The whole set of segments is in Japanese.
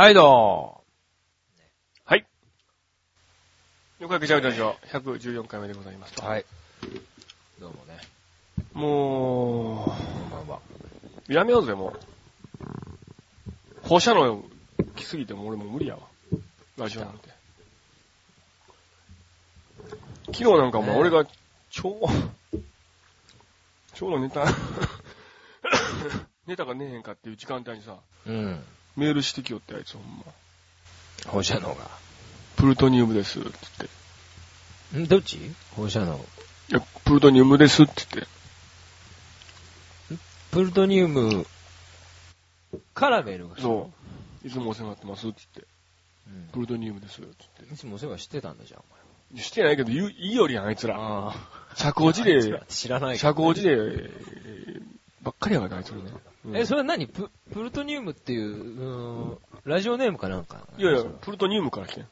はい、どはい。よくやくジャグラジオ114回目でございますはい。どうもね。もこんばんは。う、やめようぜ、もう。放射能来すぎても俺もう無理やわ。ラジオなんて。昨日なんかもう俺が、超、超のネタ、ネタがねえへんかっていう時間帯にさ、うん。メールしてきよってあいつほんま。放射能が。プルトニウムですって言って。ん？どっち？放射能。いや、プルトニウムですって言って。プルトニウムからメールが来た。そう。いつもお世話になってますって言って。うん。プルトニウムですって言って。いつもお世話してたんだじゃん、してないけど、言う、いいよりやん、あいつら。あ社交辞令、知らないけ社ど交辞令ばっかりやからな、あいつらね。うんえ、それは何？プ、プルトニウムっていう、うーん、ラジオネームかなんか？いやいや、プルトニウムから来てん。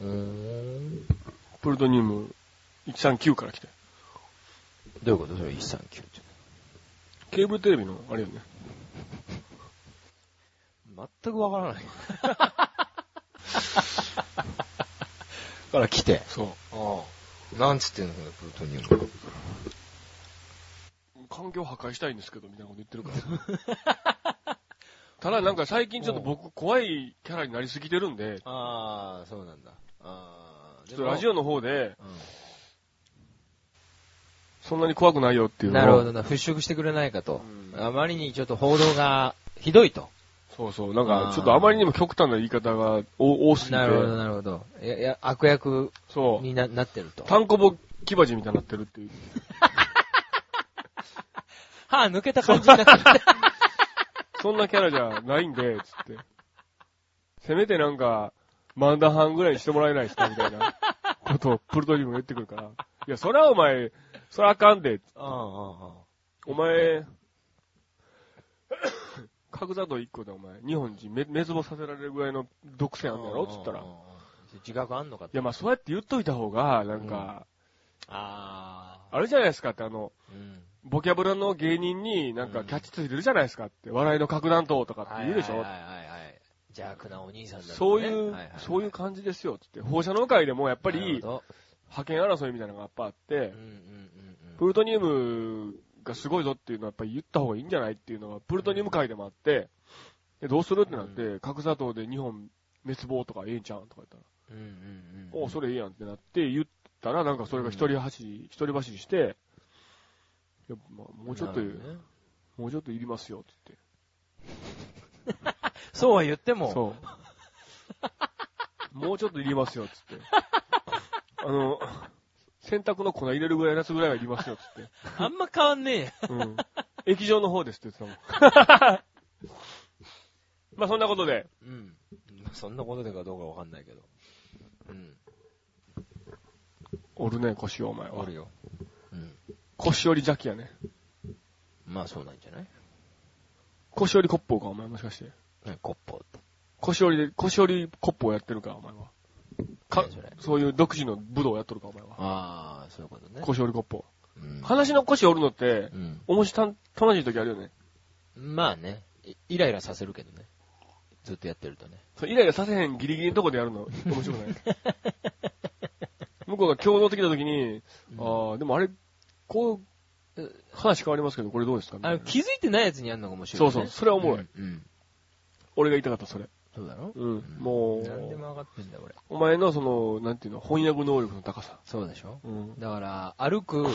うーん。プルトニウム139から来てん。どういうこと？それ139って。ケーブルテレビの、あれよね。全くわからない。から来て。そう。ああ。なんつってんのプルトニウム。環境破壊したいんですけど、みたいなこと言ってるから。ただなんか最近ちょっと僕怖いキャラになりすぎてるんで、ああ、そうなんだ。ああ。ちょっとラジオの方で、うそんなに怖くないよっていん。うなるほどな。払拭してくれないかと。うんあまりにちょっと報道がひどいと。そうそう。なんか、ちょっとあまりにも極端な言い方が多多すぎて。なるほど、なるほど。いや、悪役。にななってると。タンコボキバジみたいになってるっていう。歯抜けた感じになってる。そんなキャラじゃないんで、つって。せめてなんか、漫談半ぐらいにしてもらえないですかみたいなことをプルトニウムが言ってくるから。いや、それはお前、それはあかんで。ああ、ああ。お前、角砂糖一個でお前、日本人め滅亡させられるぐらいの毒性あんだろ？つったら。自覚あんのかと。や、まあそうやって言っといた方が、なんか、ああ。あるじゃないですかって、あの、うん。ボキャブラの芸人になんかキャッチついてるじゃないですかって、笑いの核弾頭とかって言うでしょ？はいはいはいはい。邪悪なお兄さんだろねそういうはいはい、そういう感じですよ、つって。放射能界でもやっぱり、派遣争いみたいなのがやっぱあってうん、うんうんプルトニウムがすごいぞっていうのはやっぱり言った方がいいんじゃないっていうのが、プルトニウム界でもあって、でどうするってなって、核砂糖で日本滅亡とかええんちゃうんとか言ったら、うん。うんうんうん。おそれええやんってなって言ったら、なんかそれが一人走り、一人走りして、いやまあ、もうちょっと、ねもうちょっといりますよ、つって。そうは言っても。そう。もうちょっといりますよ、つって。あの、洗濯の粉入れるぐらいのやつぐらいはいりますよ、つって。あんま変わんねえや。うん。液状の方ですって言ってたもん。まあそんなことで、うん。そんなことでかどうかわかんないけど。うん。おるね、腰をお前は。おるよ。うん。腰折り邪気やね。まあそうなんじゃない？腰折りコッポーか、お前もしかして。ねコッポって。腰折りで、腰折りコッポーやってるか、お前は。か何それ、そういう独自の武道やっとるか、お前は。ああ、そういうことね。腰折りコッポうんー。話の腰折るのってう、ん。おもしたん、楽しい時あるよね。まあね。いイライラさせるけどね。ずっとやってるとね。そうイライラさせへんギリギリのとこでやるの、面白くない？向こうが共同的な時に、ああ、でもあれ、こう、話変わりますけど、これどうですか？あの、気づいてないやつにやるのが面白い、ね。そうそうそれはおもろいうん。うん。俺が言いたかった、それ。そうだろ？うん。も何でう、も分かってんだよ、俺。お前のその、なんていうの、翻訳能力の高さ。そうでしょ？うん。だから、歩く、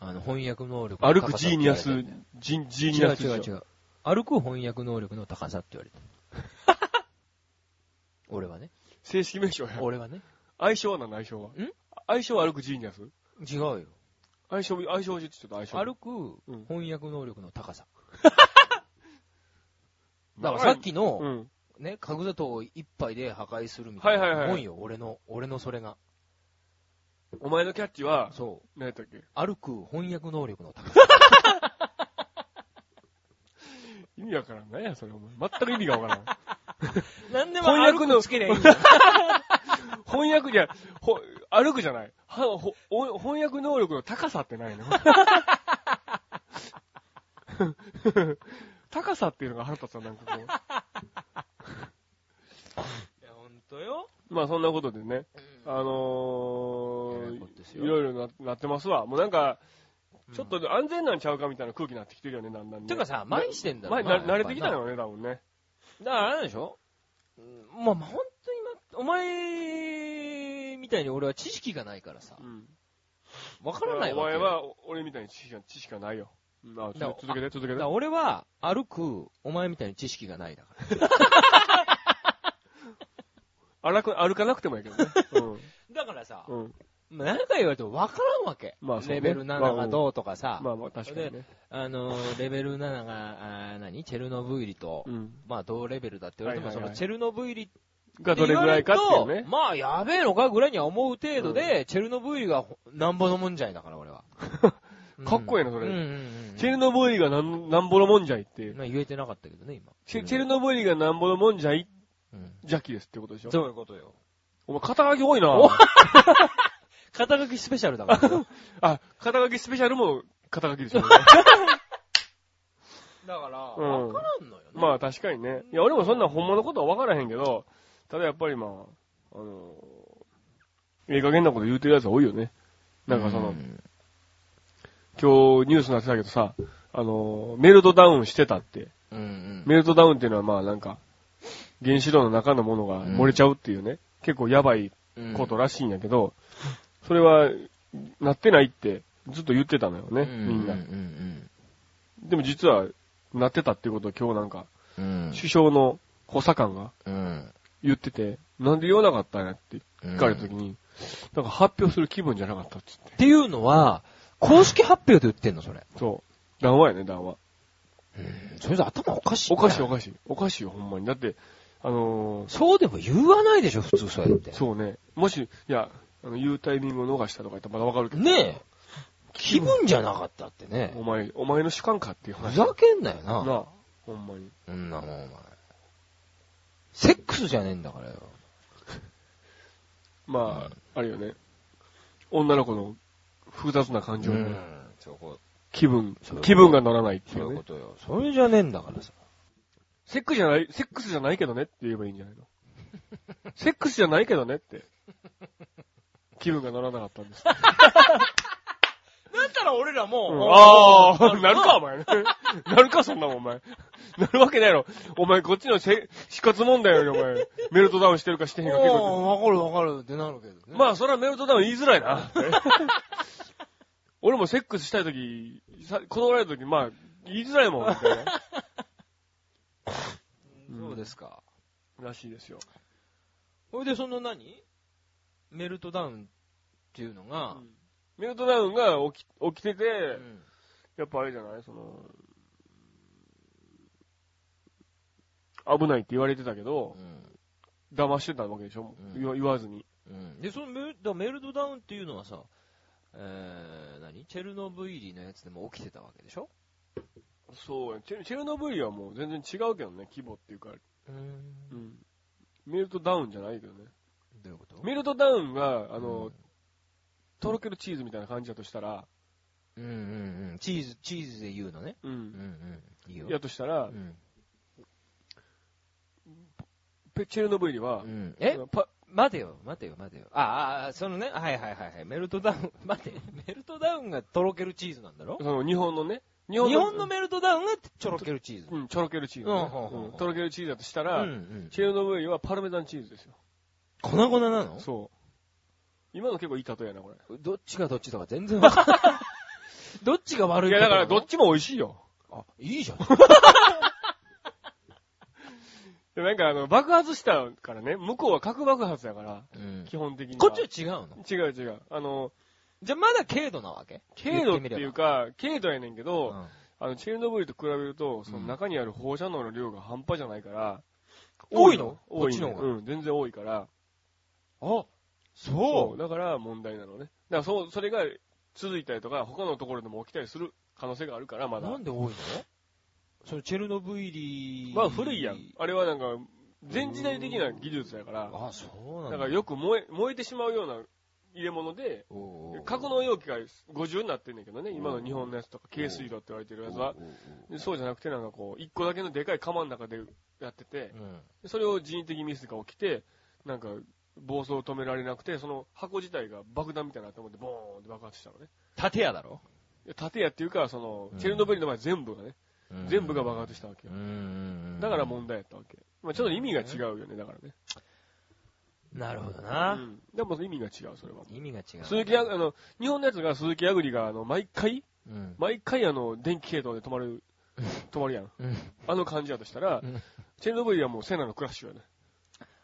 あの、翻訳能力の歩く高さってジーニアスジン、ジーニ違うアスでしょ？違う違う。歩く翻訳能力の高さって言われてる。俺はね。正式名称や。俺はね。相性は何の相性は？ん？相性は歩くジーニアス？違うよ。相性、相性ってちょっと相性。歩くうん翻訳能力の高さ。まあだからさっきの、うん。ね、角砂糖を一杯で破壊するみたいはいはいはいなもんよ、俺の、俺のそれが。お前のキャッチは、そう。何やったっけ？歩く翻訳能力の高さ。意味わからん。何やそれ、お前。全く意味がわからん。なんでも翻訳の歩くつけりゃいいんだよ。翻訳じゃ、ほ、歩くじゃない？は、ほ、お翻訳能力の高さってないの？高さっていうのが腹立つわ、なんかこう。まあそんなことでね、あのえらいーいろいろななってますわ。もうなんか、ちょっと安全なんちゃうかみたいな空気になってきてるよね、だんだんね。てかさ、麻痺してんだろ前な慣れてきたよ。よね、多分ね。だからあれなんでしょ？うんまあ、まあ本当にま、お前みたいに俺は知識がないからさう、ん。わからないおわけよ。前は、俺みたいに知識が知識がないよ。うんあだから続けて、続けてだから。俺は歩く、お前みたいに知識がないだから。歩か歩かなくてもいいけどね。だからさ、うん。う何回言われてもわからんわけ。まあそうねレベル7がどうとかさ、まあまあ確かにね。あの、レベル7が、あー何？チェルノブイリと、うん。まあ同レベルだって言われても、はいはいはいそのチェルノブイリがどれぐらいかっていうね。まあ、やべえのかぐらいには思う程度で、チェルノブイリがなんぼのもんじゃいだから、俺は。かっこいいなそれうんうんうん。チェルノブイリがなんなんぼのもんじゃいって。まあ言えてなかったけどね、今。チェチェルノブイリがなんぼのもんじゃいうん。邪気ですってことでしょ？そういうことよ。お前肩書き多いなお 肩書きスペシャルだから。あ、肩書きスペシャルも肩書きですよね。だから、うんわからんのよね。まあ確かにね。いや、俺もそんな本物のことは分からへんけど、ただやっぱりまあ、あのー、ええ加減なこと言うてるやつ多いよね。なんかその、うん今日ニュースになってたけどさ、あのー、メルトダウンしてたって。うんうん。メルトダウンっていうのはまあなんか、原子炉の中のものが漏れちゃうっていうね、結構やばいことらしいんやけど、それは、なってないってずっと言ってたのよね、みんなう。んでも実は、なってたっていうことを今日なんか。首相の補佐官がうん。言ってて、なんで言わなかったんやってうん聞かれた時に、なんか発表する気分じゃなかったっつって。っていうのは、公式発表で言ってんの、それ。そう。談話やね、談話。それじゃ頭おかしい。おかしいおかしい。おかしいよ、ほんまに。だって、あのー、そうでも言わないでしょ、普通そうやって。そうね。もし、いや、あの、言うタイミングを逃したとか言ったらまだわかるけど。ねえ。気分じゃなかったってね。お前、お前の主観かっていうふ話。ざけんなよな。なあ、ほんまに。そんなもん、お前。セックスじゃねえんだからよ。まあ、あれよね。女の子の複雑な感情に、そこ、気分気分が乗らないってそういね。いううことよ。それじゃねえんだからさ。セックスじゃない、セックスじゃないけどねって言えばいいんじゃないの？セックスじゃないけどねって。気分が乗らなかったんです。だったら俺らもうんああ、なるか、お前。なるか、そんなもん、お前。なるわけないやろ。お前、こっちのせ死活問題より、お前、メルトダウンしてるかしてへんか結構。わかるわかるってなるけどね。まあ、それはメルトダウン言いづらいな。俺もセックスしたいとき、さ断られたとき、まあ、言いづらいもん。そうですか。らしいですよ。ほいで、その何？メルトダウンっていうのが、メルトダウンが起き起きてて、うん。やっぱあれじゃない？その、危ないって言われてたけど、騙してたわけでしょ、うん。言わ言わずに。うん。で、そのメルだメルトダウンっていうのはさ、えー、何？チェルノブイリのやつでも起きてたわけでしょ？そうやチェチェルノブイリはもう全然違うけどね、規模っていうか。うん。うん。メルトダウンじゃないけどね。どういうこと？メルトダウンが、あの、うんとろけるチーズみたいな感じだとしたら、うんうんうん。チーズ、チーズで言うのね。う。うんんうん。いいよ。やとしたらう、ん。ペチェルノブイリはう、ん。え？パ待てよ、待てよ、待てよ。あああ、そのね、はいはいはいはい。メルトダウン、待て、メルトダウンがとろけるチーズなんだろ？その日本のね、日日本のメルトダウンがちょろけるチーズ。うん、ちょろけるチーズね、うんほうほうほううんとろけるチーズだとしたうら、んうん。チェルノブイリはパルメザンチーズですよ。粉々なの？そう。今の結構いい例えやな、これ。どっちがどっちとか全然わかんない。どっちが悪いいや、だからどっちちも美味しいよ。あ、いいじゃん。でなんかあの、爆発したからね、向こうは核爆発やから、うん基本的には。こっちは違うの？違う違う。あの、じゃあまだ軽度なわけ？軽度っていうか、軽度やねんけ言ど、ってみればあの、チェルノブイリと比べると、そのうん中にある放射能の量が半端じゃないから、多いの？多いのうん、全然多いから。うんあ、そう。だから問題なのね。だからそう、それが続いたりとか、他のところでも起きたりする可能性があるから、まだ。なんで多いの？そのチェルノブイリまあ古いやん。あれはなんか、全時代的な技術やから、あ、そうなんだ。だからよく燃え、燃えてしまうような入れ物で、格納容器が50になってんねんけどね、今の日本のやつとか、軽水炉って言われてるやつは。でそうじゃなくてなんかこう、一個だけのでかい釜の中でやってて、それを人為的ミスが起きて、なんか、暴走を止められなくて、その箱自体が爆弾みたいになって思って、ボーンって爆発したのね。建屋だろ？建屋っていうか、そのう、んチェルノブイリの前全部がね、全部が爆発したわけよう。ん。だから問題やったわけ。まあちょっと意味が違うよね、だからね。なるほどうな。ん。でも意味が違う、それは。意味が違う。鈴木あ、あの、日本のやつが鈴木あぐりが、あの、毎回、うん。毎回あの、電気系統で止まる、止まるやん。うん。あの感じやとしたらうん、チェルノブイリはもうセナのクラッシュやね。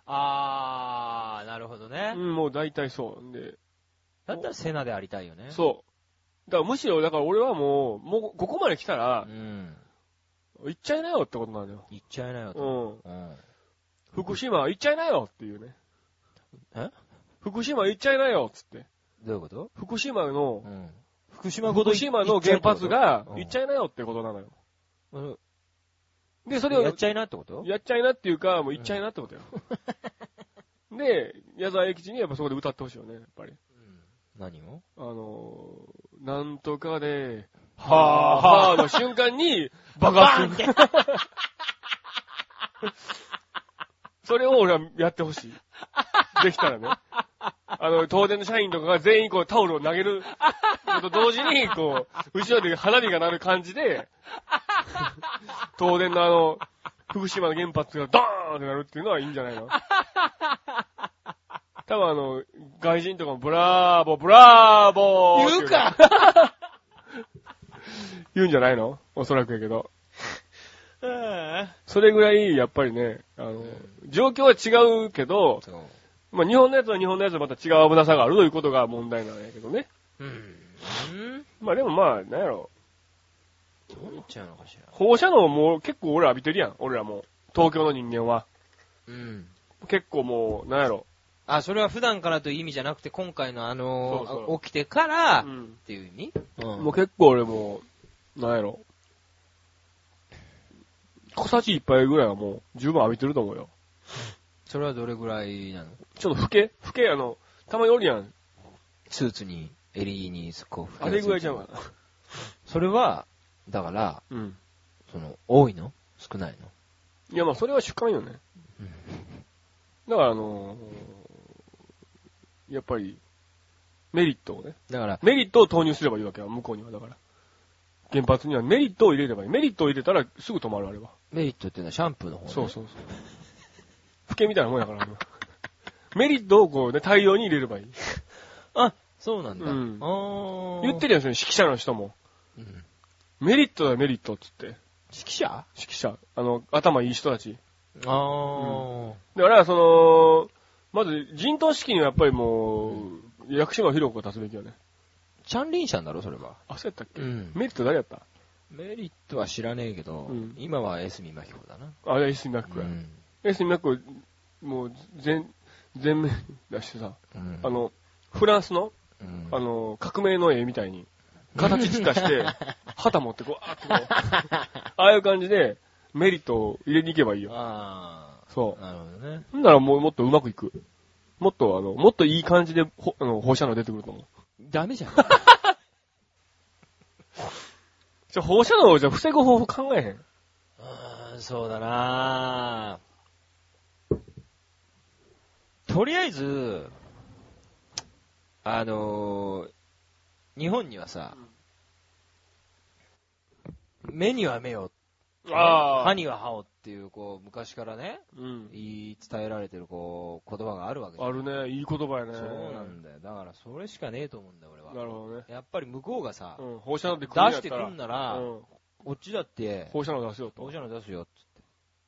あー、なるほどうね。ん、もう大体そう。んで、だったらセナでありたいよね。そう。だからむしろ、だから俺はもう、もうここまで来たらう、ん。行っちゃいなよってことなのよ。言っちゃいなようと。ん。うん。福島行っちゃいなよっていうね。え？福島行っちゃいなよっつって。どういうこと？福島のう、ん。福島ごと福島の原発がうん行っちゃいなよってことなのよ。うんで、それをやっちゃいなってこと？やっちゃいなっていうか、もう行っちゃいなってことよ。で、矢沢永吉にやっぱそこで歌ってほしいよね、やっぱり。何を？あのー、なんとかで、はぁはぁの瞬間に 爆発する。それを俺はやってほしい。できたらね。あの、東電の社員とかが全員こうタオルを投げるのと同時に、こう、後ろで花火が鳴る感じで、東電のあの、福島の原発がドーンってなるっていうのはいいんじゃないの？多分あの、外人とかもブラーボ、ブラーボー言うか 言うんじゃないの？おそらくやけど。うんそれぐらい、やっぱりね、あの、状況は違うけど。まあ日本のやつは日本のやつはまた違う危なさがあるということが問題なんやけどね。うん。まあでもまあ、なんやろ。どう言っちゃうのかしら。放射能も結構俺浴びてるやん、俺らも。東京の人間は。うん。結構もう、なんやろ。あ、それは普段からという意味じゃなくて、今回のあのそうそう起きてから、っうん。ていう意味？うんもう結構俺もう、なんやろ。小さじ一杯ぐらいはもう十分浴びてると思うよ。それはどれぐらいなの？ちょっと老け老け、あの、たまにおるやん。スーツに、襟に、こう、あれぐらいちゃうかな。それは、だから、うん。その、多いの？少ないの？いやまあそれは主観よね。だからあのーやっぱり、メリットをね。だから、メリットを投入すればいいわけよ、向こうには。だから。原発にはメリットを入れればいい。メリットを入れたらすぐ止まる、あれは。メリットっていうのはシャンプーの方ね。そうそうそう。老けみたいなもんやから、メリットをこうね、大量に入れればいい。あ、そうなんだ。うん言ってるやん、その指揮者の人も。うんメリットだ、メリットっつって。指揮者？指揮者。あの、頭いい人たち。あー。だから、その、まず、人頭式にはやっぱりもう、薬師丸ひろ子が立つべきよね。チャンリンシャンだろ、それは。あ、そうやったっけ、うんメリット誰やった？メリットは知らねえけど、うん今はエスミマヒコだな。あ、エスミマックや。うん。エスミマック、もう、全、全面出してさ、うんあ、の、フランスの、うんあの、革命の絵みたいに、形つかして、旗持ってこう、あーってこう、ああいう感じで、メリットを入れに行けばいいよ。あそあ、なるほどね。う。ほんならもうもっとうまくいく。もっとあの、もっといい感じで、ほあの放射能出てくると思う。ダメじゃん。じゃ、放射能をじゃあ防ぐ方法考えへん？あーそうだなとりあえず、あのー日本にはさ、目には目を、歯には歯をっていう、こう、昔からね、うん。言い伝えられてる、こう、言葉があるわけあるね。いい言葉やね。そうなんだよ。だから、それしかねえと思うんだよ、俺は。なるほどね。やっぱり向こうがさ、うん。放射能って出してくんなら、うん。こっちだって、放射能出すよと。放射能出すよ、つって。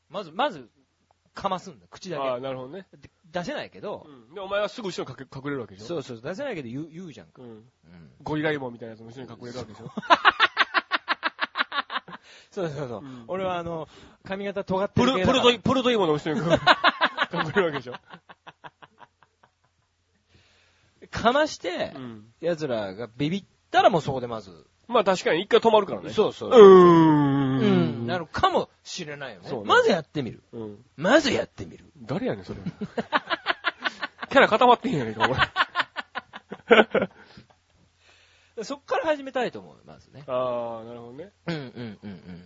まず、まず、かますんだ、口だああ、け。なるほどね。で出せないけど、うん。で、お前はすぐ後ろに隠隠れるわけでしょそうそう、出せないけど言う言うじゃんか。うん。うん。ゴリライモンみたいなやつの後ろに隠れるわけでしょ そうそうそう。うん俺はあの、髪型尖ってプル、る系だからプルドイ、プルドイモの後ろに 隠れるわけでしょ？かましてう、ん。奴らがビビったらもうそこでまず、まあ確かに一回止まるからね。そうそううーん。うん、なるかもしれないよねそう。ねまずやってみる。うん。まずやってみる。誰やねん、それ。キャラ固まってへんやねんか、俺。そっから始めたいと思う、まずね。ああ、なるほどね。うんうんうんうん。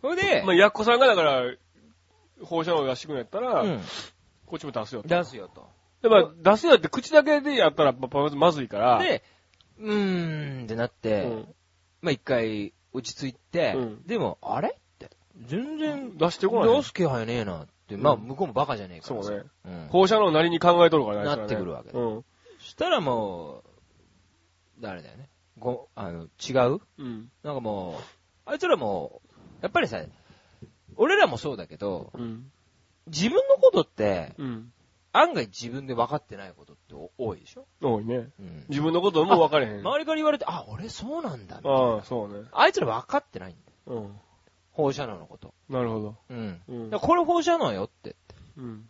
それで、まあ、やっこさんがだから、放射能を出してくんやったら、うん。こっちも出すよと。出すよと。で、まあ、出すよって口だけでやったら、まずいから。で、うーんってなって、うんまあ一回落ち着いて、うんでも、あれ？って、全然出してこない出す気配ねえなって、まあ向こうもバカじゃねえからさ。そうね。うん放射能なりに考えとるからね。なってくるわけだうん。そしたらもう、誰だよね。ご、あの、違う？うん。なんかもう、あいつらも、やっぱりさ、俺らもそうだけど、うん。自分のことって、うん。案外自分で分かってないことって多いでしょ？多いね。うん。自分のことも分かれへん。周りから言われて、あ、俺そうなんだ、みたいなああ、そうね。あいつら分かってないんだよ。うん。放射能のこと。なるほど。うん。うんだからこれ放射能よって。うん。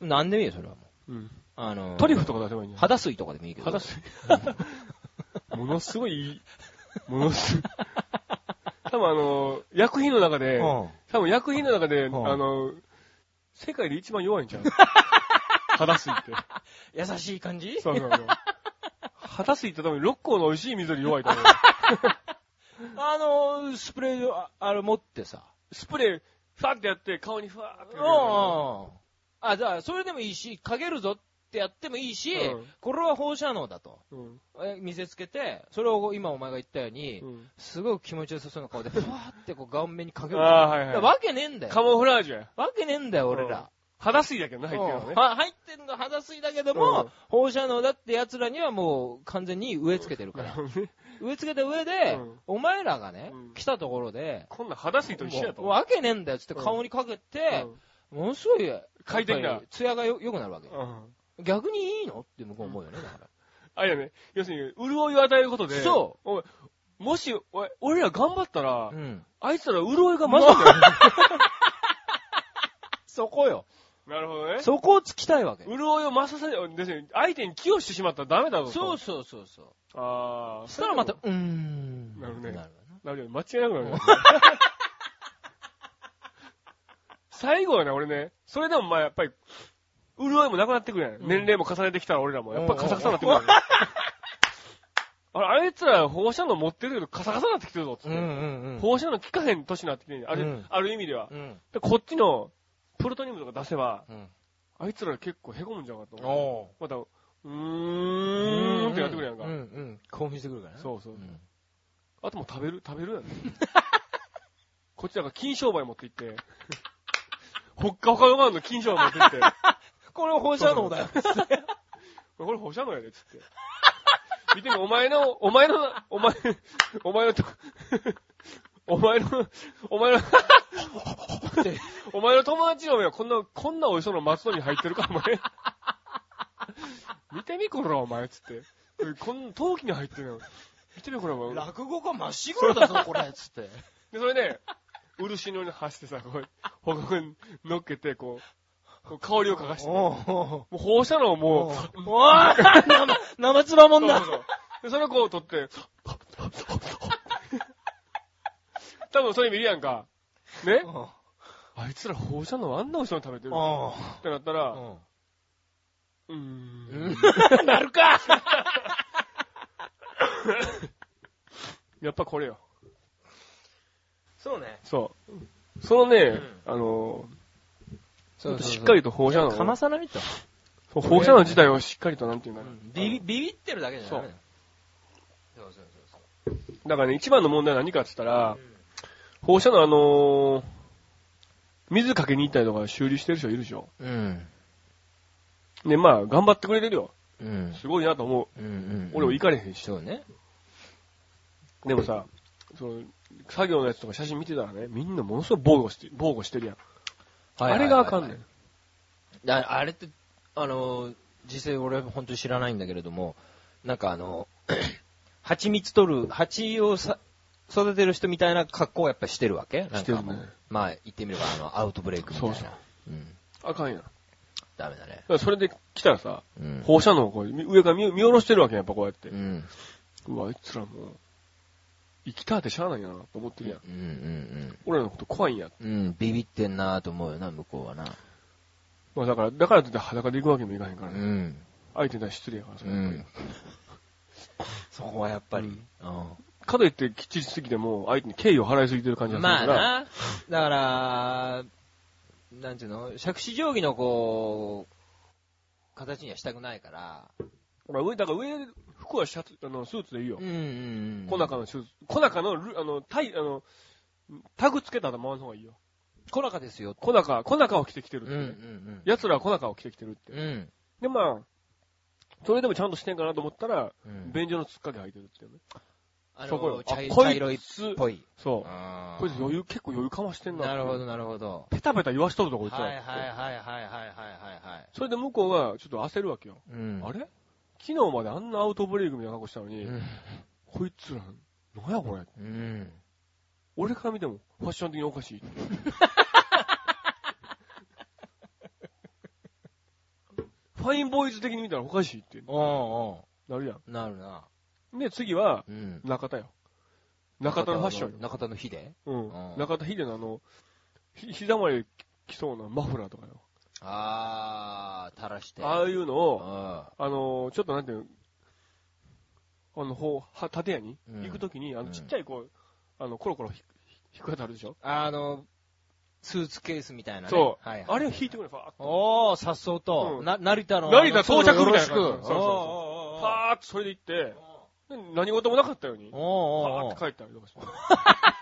なんでもいいよ、それはもう。うん。あのートリュフとか出せばいいんじゃない？肌水とかでもいいけど。肌水。ものすごい。ものすごい。多分あの、薬品の中で、うん。多分薬品の中で、あんの、世界で一番弱いんちゃう？肌水って。優しい感じ？そうそうそう。肌水って多分六甲の美味しい水より弱いと思う。あのー、スプレーあ、あれ持ってさ。スプレー、ファってやって、顔にファーってうん。あ、じゃあ、それでもいいし、かけるぞってやってもいいし、うんこれは放射能だと。うん。え見せつけて、それを今お前が言ったように、うん。すごく気持ちよさそうな顔で、ふわーってこう顔面にかける。ああ、はいはい。だからわけねえんだよ。カモフラージュや。わけねえんだよ、俺ら。肌水だけどね、入ってるのねうん。は入ってんの肌水だけども、うん放射能だって奴らにはもう完全に植え付けてるから。植え付けた上で、うんお前らがね、うん来たところで、こんなん肌水と一緒やと。もうわけねえんだよっつって顔にかけて、ものすごい、快適なやっぱり艶がよ良くなるわけ。うん。うん。逆にいいの？って向こう思うよね、だから。あれやね、要するに、潤いを与えることで、。そうおいもし、俺ら頑張ったら、うん。あいつら潤いが増すんだよ。そこよ。なるほどね。そこを突きたいわけ。潤いを増させない、ですね、相手に寄与してしまったらダメだぞと。そうそうそうそう。ああ。そしたらまた、うーん。なるねなるわなるよ。間違いなくなるよ。最後はね、俺ね、それでもまあやっぱり、潤いもなくなってくるやん。年齢も重ねてきたら俺らも。やっぱカサカサになってくるやん。あれ、あいつら放射能持ってるけどカサカサになってきてるぞ、つって。うんうんうん。放射能効かへん年になってきてる、うんある意味では。うん。でこっちの、プロトニウムとか出せば、うん。あいつら結構へこむんじゃうかと思う。おまた、うーんってやってくるやんか。うんうん。興奮してくるからね。そうそううんあともう食べる？食べるやん。こっちなんか金商売持って行って、ほっかほかの金商売持って行って、これ放射能だよ。これ放射能やで、つって。見てみ、お前の、お前の、お前、お前のと、お前の、お前の、お前の友達の目はこんな、こんな美味しそうな松戸に入ってるか、お前。見てみ、これ、お前、つって。こんな、陶器に入ってるよ。見てみ、これ、お前。落語家まっしぐらだぞ、これ、つって。で、それで、漆の上に走ってさ、こう、ほこに乗っけて、こう香りをかがして、もおう。放射能もう、おわ ー。生、生つばもんだ。そうそうで、それをこう取って、多分それ見るやんか。ね？あいつら放射能あんな美味しそうに食べてるおってなったら、う。うーん。ん。なるか。やっぱこれよ。そうね。そう。そのね、ん。あの、そうしっかりと放射能かまさないと。そう放射能自体をしっかりとなんていうんだろう。ビビ、ビビってるだけじゃないそうそうそうそうだからね、一番の問題は何かって言ったら。放射能あのー水かけに行ったりとか修理してる人いるでしょ？うん。ね、まあ、頑張ってくれてるよ。うん。すごいなと思う。うんうん。俺も行かれへんし。そうね。でもさ、その、作業のやつとか写真見てたらね、みんなものすごい防護して、防護してるやん。あれがあかんねん。だあれって、あの、実際俺本当に知らないんだけれども、なんかあの、蜂蜜取る、蜂をさ育てる人みたいな格好をやっぱしてるわけ？なんしてるねまあ言ってみればあの、アウトブレイクみたいな。そうそううん。あかんやん。ダメだね。らそれで来たらさ、うん。放射能をこう上から見見下ろしてるわけやっぱこうやってう。ん。うわ、あいつらもう、生きたってしゃあないなと思ってるやん。うんうん俺らのこと怖いんや。うん。うん、ビビってんなと思うよな、向こうはな。まあだから、だからといって裸で行くわけにもいかへんからね。うん。相手に対して失礼やから、それやっぱりうん。そこはやっぱり。うんうんかといってきっちりしすぎても、相手に敬意を払いすぎてる感じがするまあから。な。だから、なんていうの、杓子定規のこう、形にはしたくないから。まあ上、だから上、服はシャツ、あの、スーツでいいようん。うんうん。コナカのシューズ。コナカのル、あの、タイ、あの、タグつけたら回る方がいいよ。コナカですよ。コナカ、コナカを着てきてるってうんうね、ん奴らはコナカを着てきてるって。うん。うん。で、まあ、それでもちゃんとしてんかなと思ったら、うん便所のつっかけ履いてるっていうね。あの、茶いあこいつ茶色いっぽい。そう。こいつ余裕、結構余裕かましてんな。なるほど、。なるほど。ペタペタ言わしとるぞ、こいつは。はいはいはいはいはいはいはい。それで向こうがちょっと焦るわけよ。うん。あれ？昨日まであんなアウトブレイクみたいな格好したのに、うん。こいつら、なんやこれ。うん。俺から見てもファッション的におかしい。ファインボーイズ的に見たらおかしいっておうおなるやうなるな。ん。で、次は、うん。中田よ。中田のファッションよ。中田の日でうんうん。中田秀のあの、ひ、膝まで来そうなマフラーとかよ。あー、垂らして。ああいうのを、ああのー、ちょっとなんていうの、あの、ほう、は、建屋にうん行くときに、あの、うんちっちゃいこう、あの、コロコロひ引くやつあるでしょ？あの、スーツケースみたいなね。そう。はいはい。あれを引いてくれ、ファーッと。おー、さっそうと。うんな、成田の。成田到着みたいな。そうそうそうファーッとそれで行って、で何事もなかったように、ファーッと帰ったりとかして。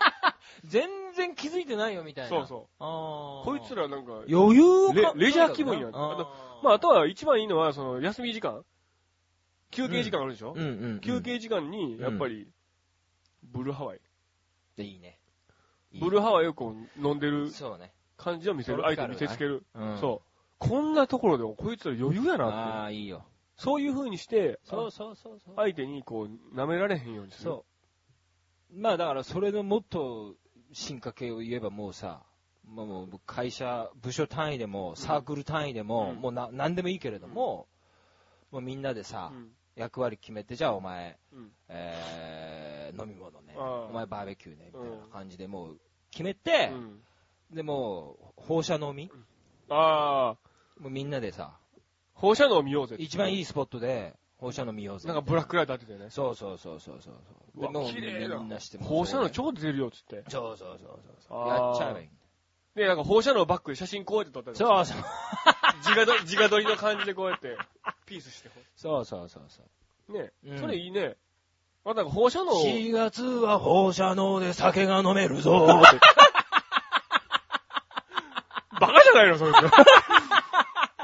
全然気づいてないよみたいな。そうそう。あーこいつらなんか、余裕をレかレジャー気分やんあーまあ、あとは一番いいのは、その、休み時間休憩時間あるでしょ、うんうんうん。休憩時間に、やっぱり、ブルーハワイ。でいいね。いいブルーハワイをこう、飲んでるそうね。感じを見せる、相手に見せつける。うん。そう。こんなところでもこいつら余裕やなって。ああ、いいよ。そういう風にして、そうそうそうそう。相手にこう、舐められへんようにする。そう。まあだからそれのもっと進化系を言えばもうさ、もうもう会社、部署単位でも、サークル単位でも、うん。もうな何でもいいけれども、もうみんなでさ、うん。役割決めて、じゃあお前、うん。えー、飲み物ね、ああ。お前バーベキューね、みたいなうん感じでもう決めて、うん。でもう放射能み、ああ、もうみんなでさ、放射能を見ようぜ。一番いいスポットで放射能見ようぜ。なんかブラックライト当ててね。そうそうそうそうそう。でもう綺麗なみんなしても放射能超出てるよ、つって。そうそうそうそうやっちゃえばいい。で、なんか放射能バックで写真こうやって撮ったりそうそう。自画撮り、自画撮りの感じでこうやって、ピースしてこそうそうそうそう。う。ね、うんそれいいね。またなんか放射能を、4月は放射能で酒が飲めるぞーって。バカじゃないの、そいつ。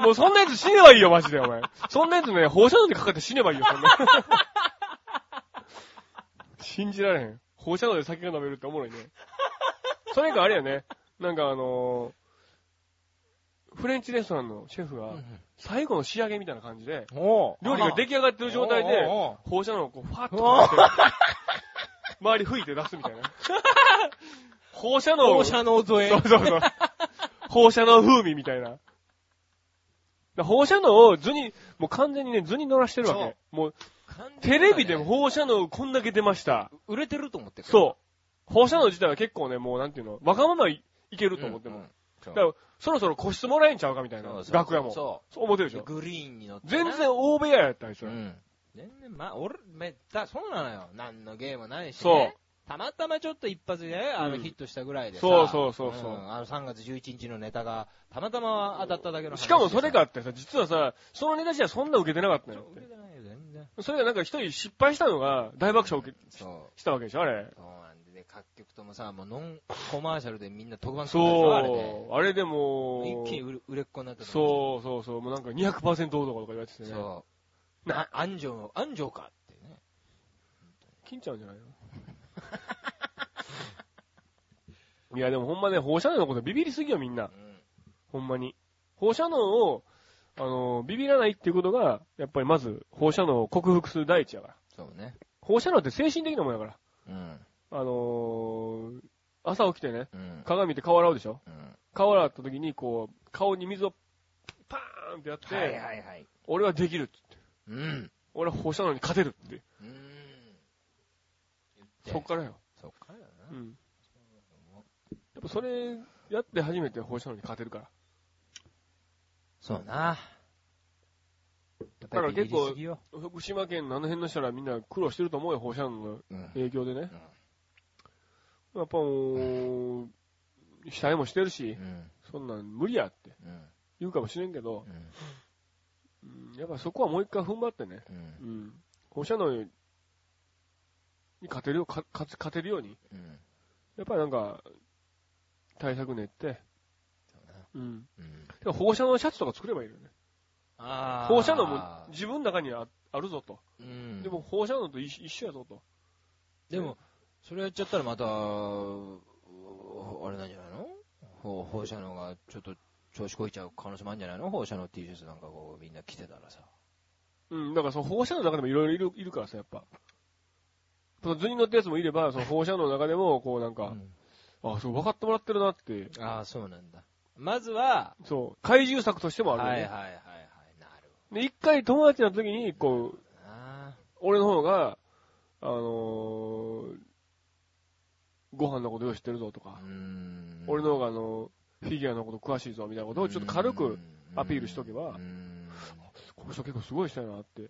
もうそんなやつ死ねばいいよ、マジで、お前。そんなやつね、放射能にかかって死ねばいいよ、そんな。信じられへん。放射能で酒が飲めるっておもろいね。それかあれやね。なんかあのーフレンチレストランのシェフが、最後の仕上げみたいな感じで、お料理が出来上がってる状態で放射能をこう、ファーッとかけて、周り吹いて出すみたいな。放射能を放射能添え。そうそうそう。放射能風味みたいな。放射能を図に、もう完全にね、図に乗らしてるわけ。もう、テレビでも放射能こんだけ出ました。売れてると思ってるそう。放射能自体は結構ね、もうなんていうの、若者はいいけると思っても。うんうんだから、そろそろ個室もらえんちゃうかみたいな楽屋も。そそう思ってるでしょ。グリーンに乗ってな。全然大部屋やったりする。うん。全然、まあ、俺、めった、そうなのよ。何のゲームもないし、そうね。たまたまちょっと一発でね、あの、うんヒットしたぐらいでさ。そうそうそうそうんあの、3月11日のネタが、たまたま当たっただけのしかもそれがあってさ、実はさ、そのネタ自体はそんな受けてなかったのよ売れてないよ、全然。それがなんか一人失敗したのが大爆笑を受けそう。したわけでしょ、あれ。そうなんでね、各局ともさ、もうノンコマーシャルでみんな特番組んだでしょあれで。そう。あれでも一気に売れ売れっ子になったそうそうそう。もうなんか200%男とか言われててね。そう。な、安城の、安城かってね。金ちゃうんじゃないの？いやでもほんまね、放射能のことビビりすぎよみんな。うん。ほんまに。放射能を、あの、ビビらないっていうことが、やっぱりまず放射能を克服する第一やから。そうね。放射能って精神的なもんやから。うん。あのー、朝起きてね、うん。鏡見て顔洗うでしょ？うん。顔洗った時にこう、顔に水をパーンってやって、はいはいはい。俺はできるって言って。うん。俺は放射能に勝てるって。そっからよ。そっからだな。うん。やっぱそれやって初めて放射能に勝てるから。そうな。だから結構よ。福島県のあの辺の人らみんな苦労してると思うよ、放射能のうん。影響でね。やっぱもう、死体もしてるうし、ん。そんなん無理やってうん。言うかもしれんけど、うん。うんやっぱそこはもう一回踏ん張ってね、うんう。ん。放射能に勝てるよ、か勝つ勝てるように、うん。やっぱりなんか、対策練って、そうん。うん。放射能シャツとか作ればいいよね。あ放射能も自分の中にああるぞと。うん。でも、放射能と一一緒やぞと。でも、それやっちゃったらまた、うあれなんじゃないの？ほ放射能がちょっと調子こいちゃう可能性もあるんじゃないの？放射能 T シャツなんかこうみんな着てたらさ。うん、だからその放射能の中でもいろいろいるからさ、やっぱ。その図に乗ったやつもいれば、その放射能の中でも、こうなんか、あ、そう、分かってもらってるなって、ああ、そうなんだ。まずは、そう、怪獣作としてもあるよね。はいはいはいはい。なるで、一回友達の時に、こう、ほどな。俺の方が、あのー、ご飯のことよう知ってるぞとかう、ん。俺の方があの、フィギュアのこと詳しいぞみたいなことをちょっと軽くアピールしとけばう、ん。この人結構すごい人やなって、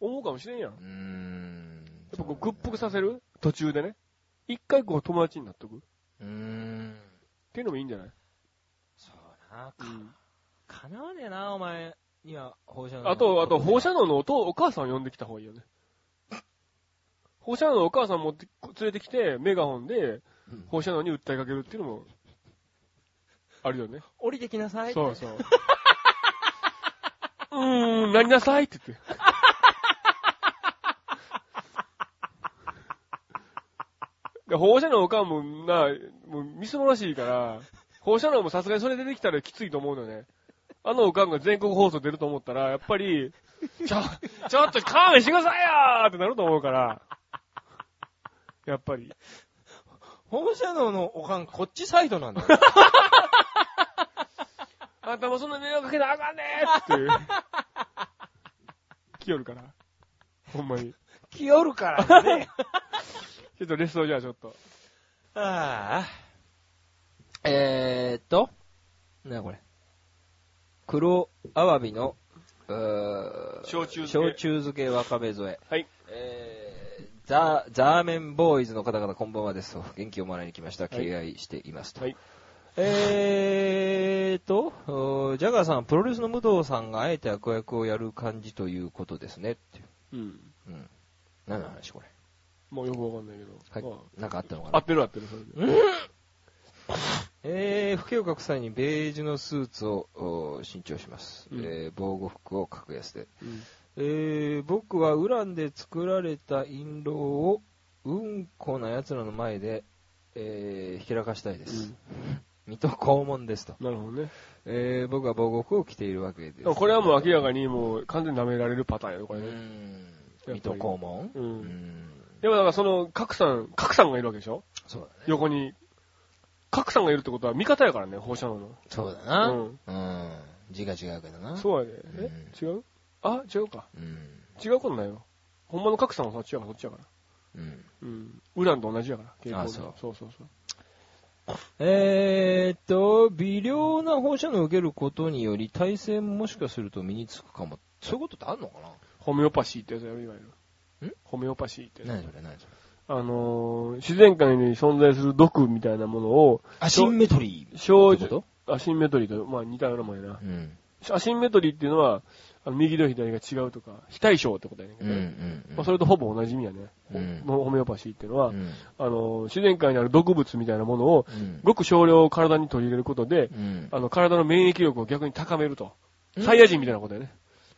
思うかもしれんやん。うん。ぱこう、屈服させる？途中でね。一回こう友達になっとく？っうん。ていうのもいいんじゃない？そうだな。かうんかなわねえな、お前には放射能。あと、あと、放射能のおとお母さんを呼んできた方がいいよね。放射能のお母さん持って、連れてきて、メガホンでうん、放射能に訴えかけるっていうのも、あるよね。降りてきなさい。そうそう。うーん、なりなさいって言って。放射能おかんもな、もうみすぼらしいから、放射能もさすがにそれ出てきたらきついと思うのね。あのおかんが全国放送出ると思ったら、やっぱり、ちょ、ちょっと勘弁してくださいよーってなると思うから。やっぱり。放射能のおかん、こっちサイドなんだよ。あんたもそんな迷惑かけたらあかんねーって。来よるから。ほんまに。来よるからね。ちょっとレストじゃあちょっと。ああ。えーっと、なにこれ。黒アワビの、うー焼酎漬け焼酎漬けわかめ添え。はい。えー、ザ、ザーメンボーイズの方々こんばんはですと。元気をもらいに来ました。はい敬愛していますと。はい。えーと、おジャガーさん、プロレスの武藤さんがあえて悪役をやる感じということですね。っていううん。うん。何の話これ。もうよくわかんないけど。はい。なんかあったのか合ってる合ってる、それで。えー、不景を隠さにベージュのスーツをお新調します。うんえー、防護服を格安で。うん。えー、僕はウランで作られた印籠をうんこな奴らの前で、えー、ひらかしたいです。水戸黄門ですと。なるほどね。えー、僕は防護服を着ているわけです。これはもう明らかにもう完全に舐められるパターンよ、こうれね。水戸黄門？う。うんん。でもだからその、角さん、角さんがいるわけでしょ？そうだね。横に。角さんがいるってことは味方やからね、放射能の。そうだな。ううんん。字が違うけどな。そうやで。え？違う？あ、違うか。うん。違うことないよ。ほんまの角さんはそっちやから、そっちやから。うん。うん。ウランと同じやから、蛍光あそうそうそう。えーっと、微量な放射能を受けることにより耐性ももしかすると身につくかも。そういうことってあんのかな？ホメオパシーってやつやるいわゆる。ん？ホメオパシーって。何それ何それ？あのー、自然界に存在する毒みたいなものを、アシンメトリー。少ってこ女、アシンメトリーと、まあ似たようなもんやな。うん。アシンメトリーっていうのは、あの右と左が違うとか、非対称ってことやねんけど、うんうんまあ、それとほぼ同じ意味やね。うんホホメオパシーっていうのは、うん。あのー、自然界にある毒物みたいなものを、うん。ごく少量を体に取り入れることで、うん。あの、体の免疫力を逆に高めると。うんサイヤ人みたいなことやね。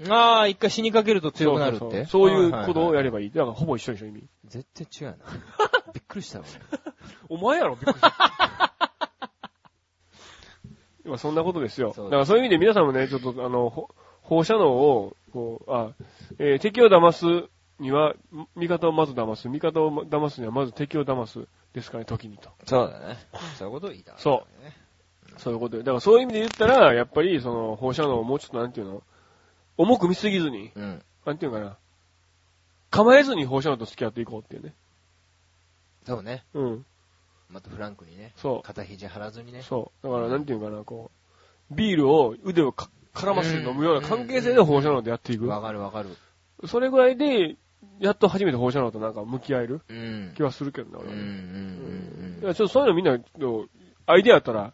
ああ、一回死にかけると強くなるって？そういうことをやる。ればいい。だからほぼ一緒でしょ、意味。絶対違うな。びっくりしたわ。お前やろ、びっくりした。今そんなことですよ。だからそういう意味で皆さんもね、ちょっとあの、ほ放射能を、こう、あ、えー敵を騙すには、味方をまず騙す。味方を騙すにはまず敵を騙す。ですかね、時にと。そうだね。そういうことを言いたかったそね。そういうことで。だからそういう意味で言ったら、やっぱりその放射能をもうちょっとなんていうの？重く見すぎずに、うん。なんていうのかな。構えずに放射能と付き合っていこうっていうね。そうね。うん。またフランクにね。そ肩肘張らずにねう。。そう。だからなんていうのかな、こう、ビールを腕をか絡ませて飲むような関係性で放射能でやっていく。わかるわかる。それぐらいで、やっと初めて放射能となんか向き合えるうん。気はするけどね、俺はね。うんうんうんちょっとそういうのみんな、アイディアあったら、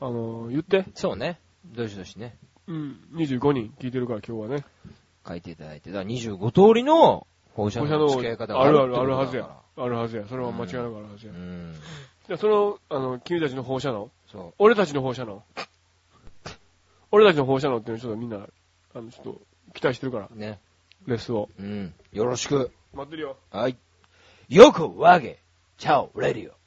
あの、言って。そうね。どしどしね。うん。25人聞いてるから今日はね。書いていただいて。だから25通りの放射能能の付き合い方があるあるあるはずやか。あるはずや。それは間違いなくあるはずやら。う。ん。じゃあその、あの、君たちの放射能？そ俺たちの放射能？俺たちの放射能っていうのちょっとみんな、あの、ちょっと期待してるから、う。ね。レッスンを。うん。よろしく。待ってるよ。はい。よくわげ。チャオ、レディオ。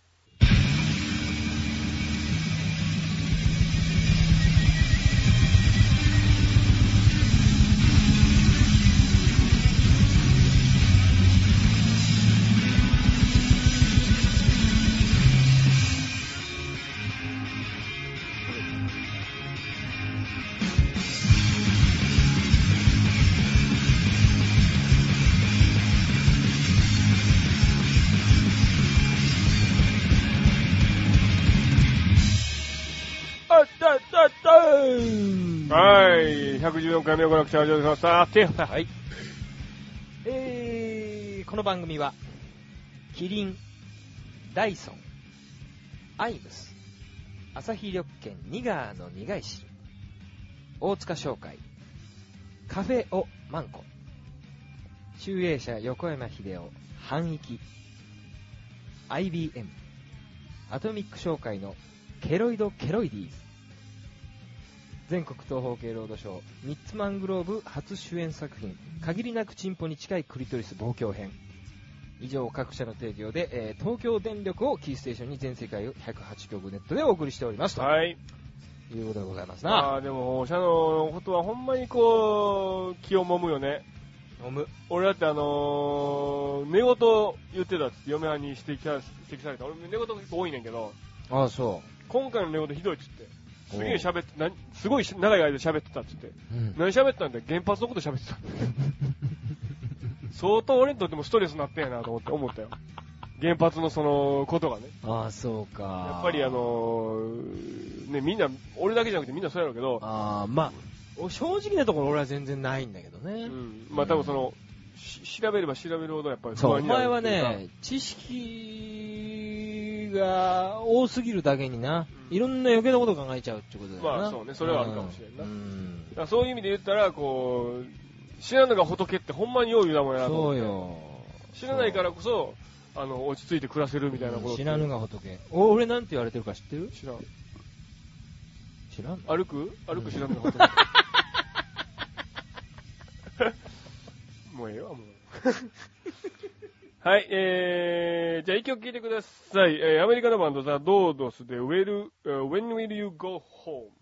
はい。114回目をご覧ください。さて、はい。えー、この番組は、キリン、ダイソン、アイムス、アサヒ緑券ニガーの苦い汁、大塚商会、カフェオマンコ、集英社横山秀夫、半域、IBM、アトミック商会のケロイド・ケロイディーズ、全国東方系ロードショー、ミッツマングローブ初主演作品、限りなくチンポに近いクリトリス望郷編。以上各社の提供で、えー東京電力をキーステーションに全世界を108局ネットでお送りしております。とはい。いうことでございますあな。あ、でも放射能のことはほんまにこう、気をもむよね。飲む。俺だってあのー、寝言言ってたっつって嫁はんに指摘さ指摘された。俺寝言結構多いねんけど、ああ、そ今回の寝言ひどいっつって。すげえおう喋って、なんすごいし長い間喋ってたっつって。う。うん。何喋ったんだよ？原発のこと喋ってた。相当俺にとってもストレスになってんやなと思って思ったよ。原発のそのことがね。ああ、そうか。やっぱりあ、のー、ね、みんな、俺だけじゃなくてみんなそうやろうけど、ああ、まあ、お正直なところ俺は全然ないんだけどうね。ん。まあ多分その、し調べれば調べるほどやっぱり不そう、お安になる前はね、知識が多すぎるだけにな、うんいろんな余計なこと考えちゃうってことだよな。まあそうねそれはあるかもしれんなうん。だそういう意味で言ったら、こう、知らんのが仏ってほんまによう言うだもんやなそうよ。知らないからこそ、あの、落ち着いて暮らせるみたいなこと知らぬが仏。お、俺なんて言われてるか知ってる？知らん。知らん歩く？歩く知らんのが仏。もうええわ、もう。はい、えー、じゃあ一曲聴いてください。えー、アメリカのバンドザ・ドードスで Well, When Will You Go Home?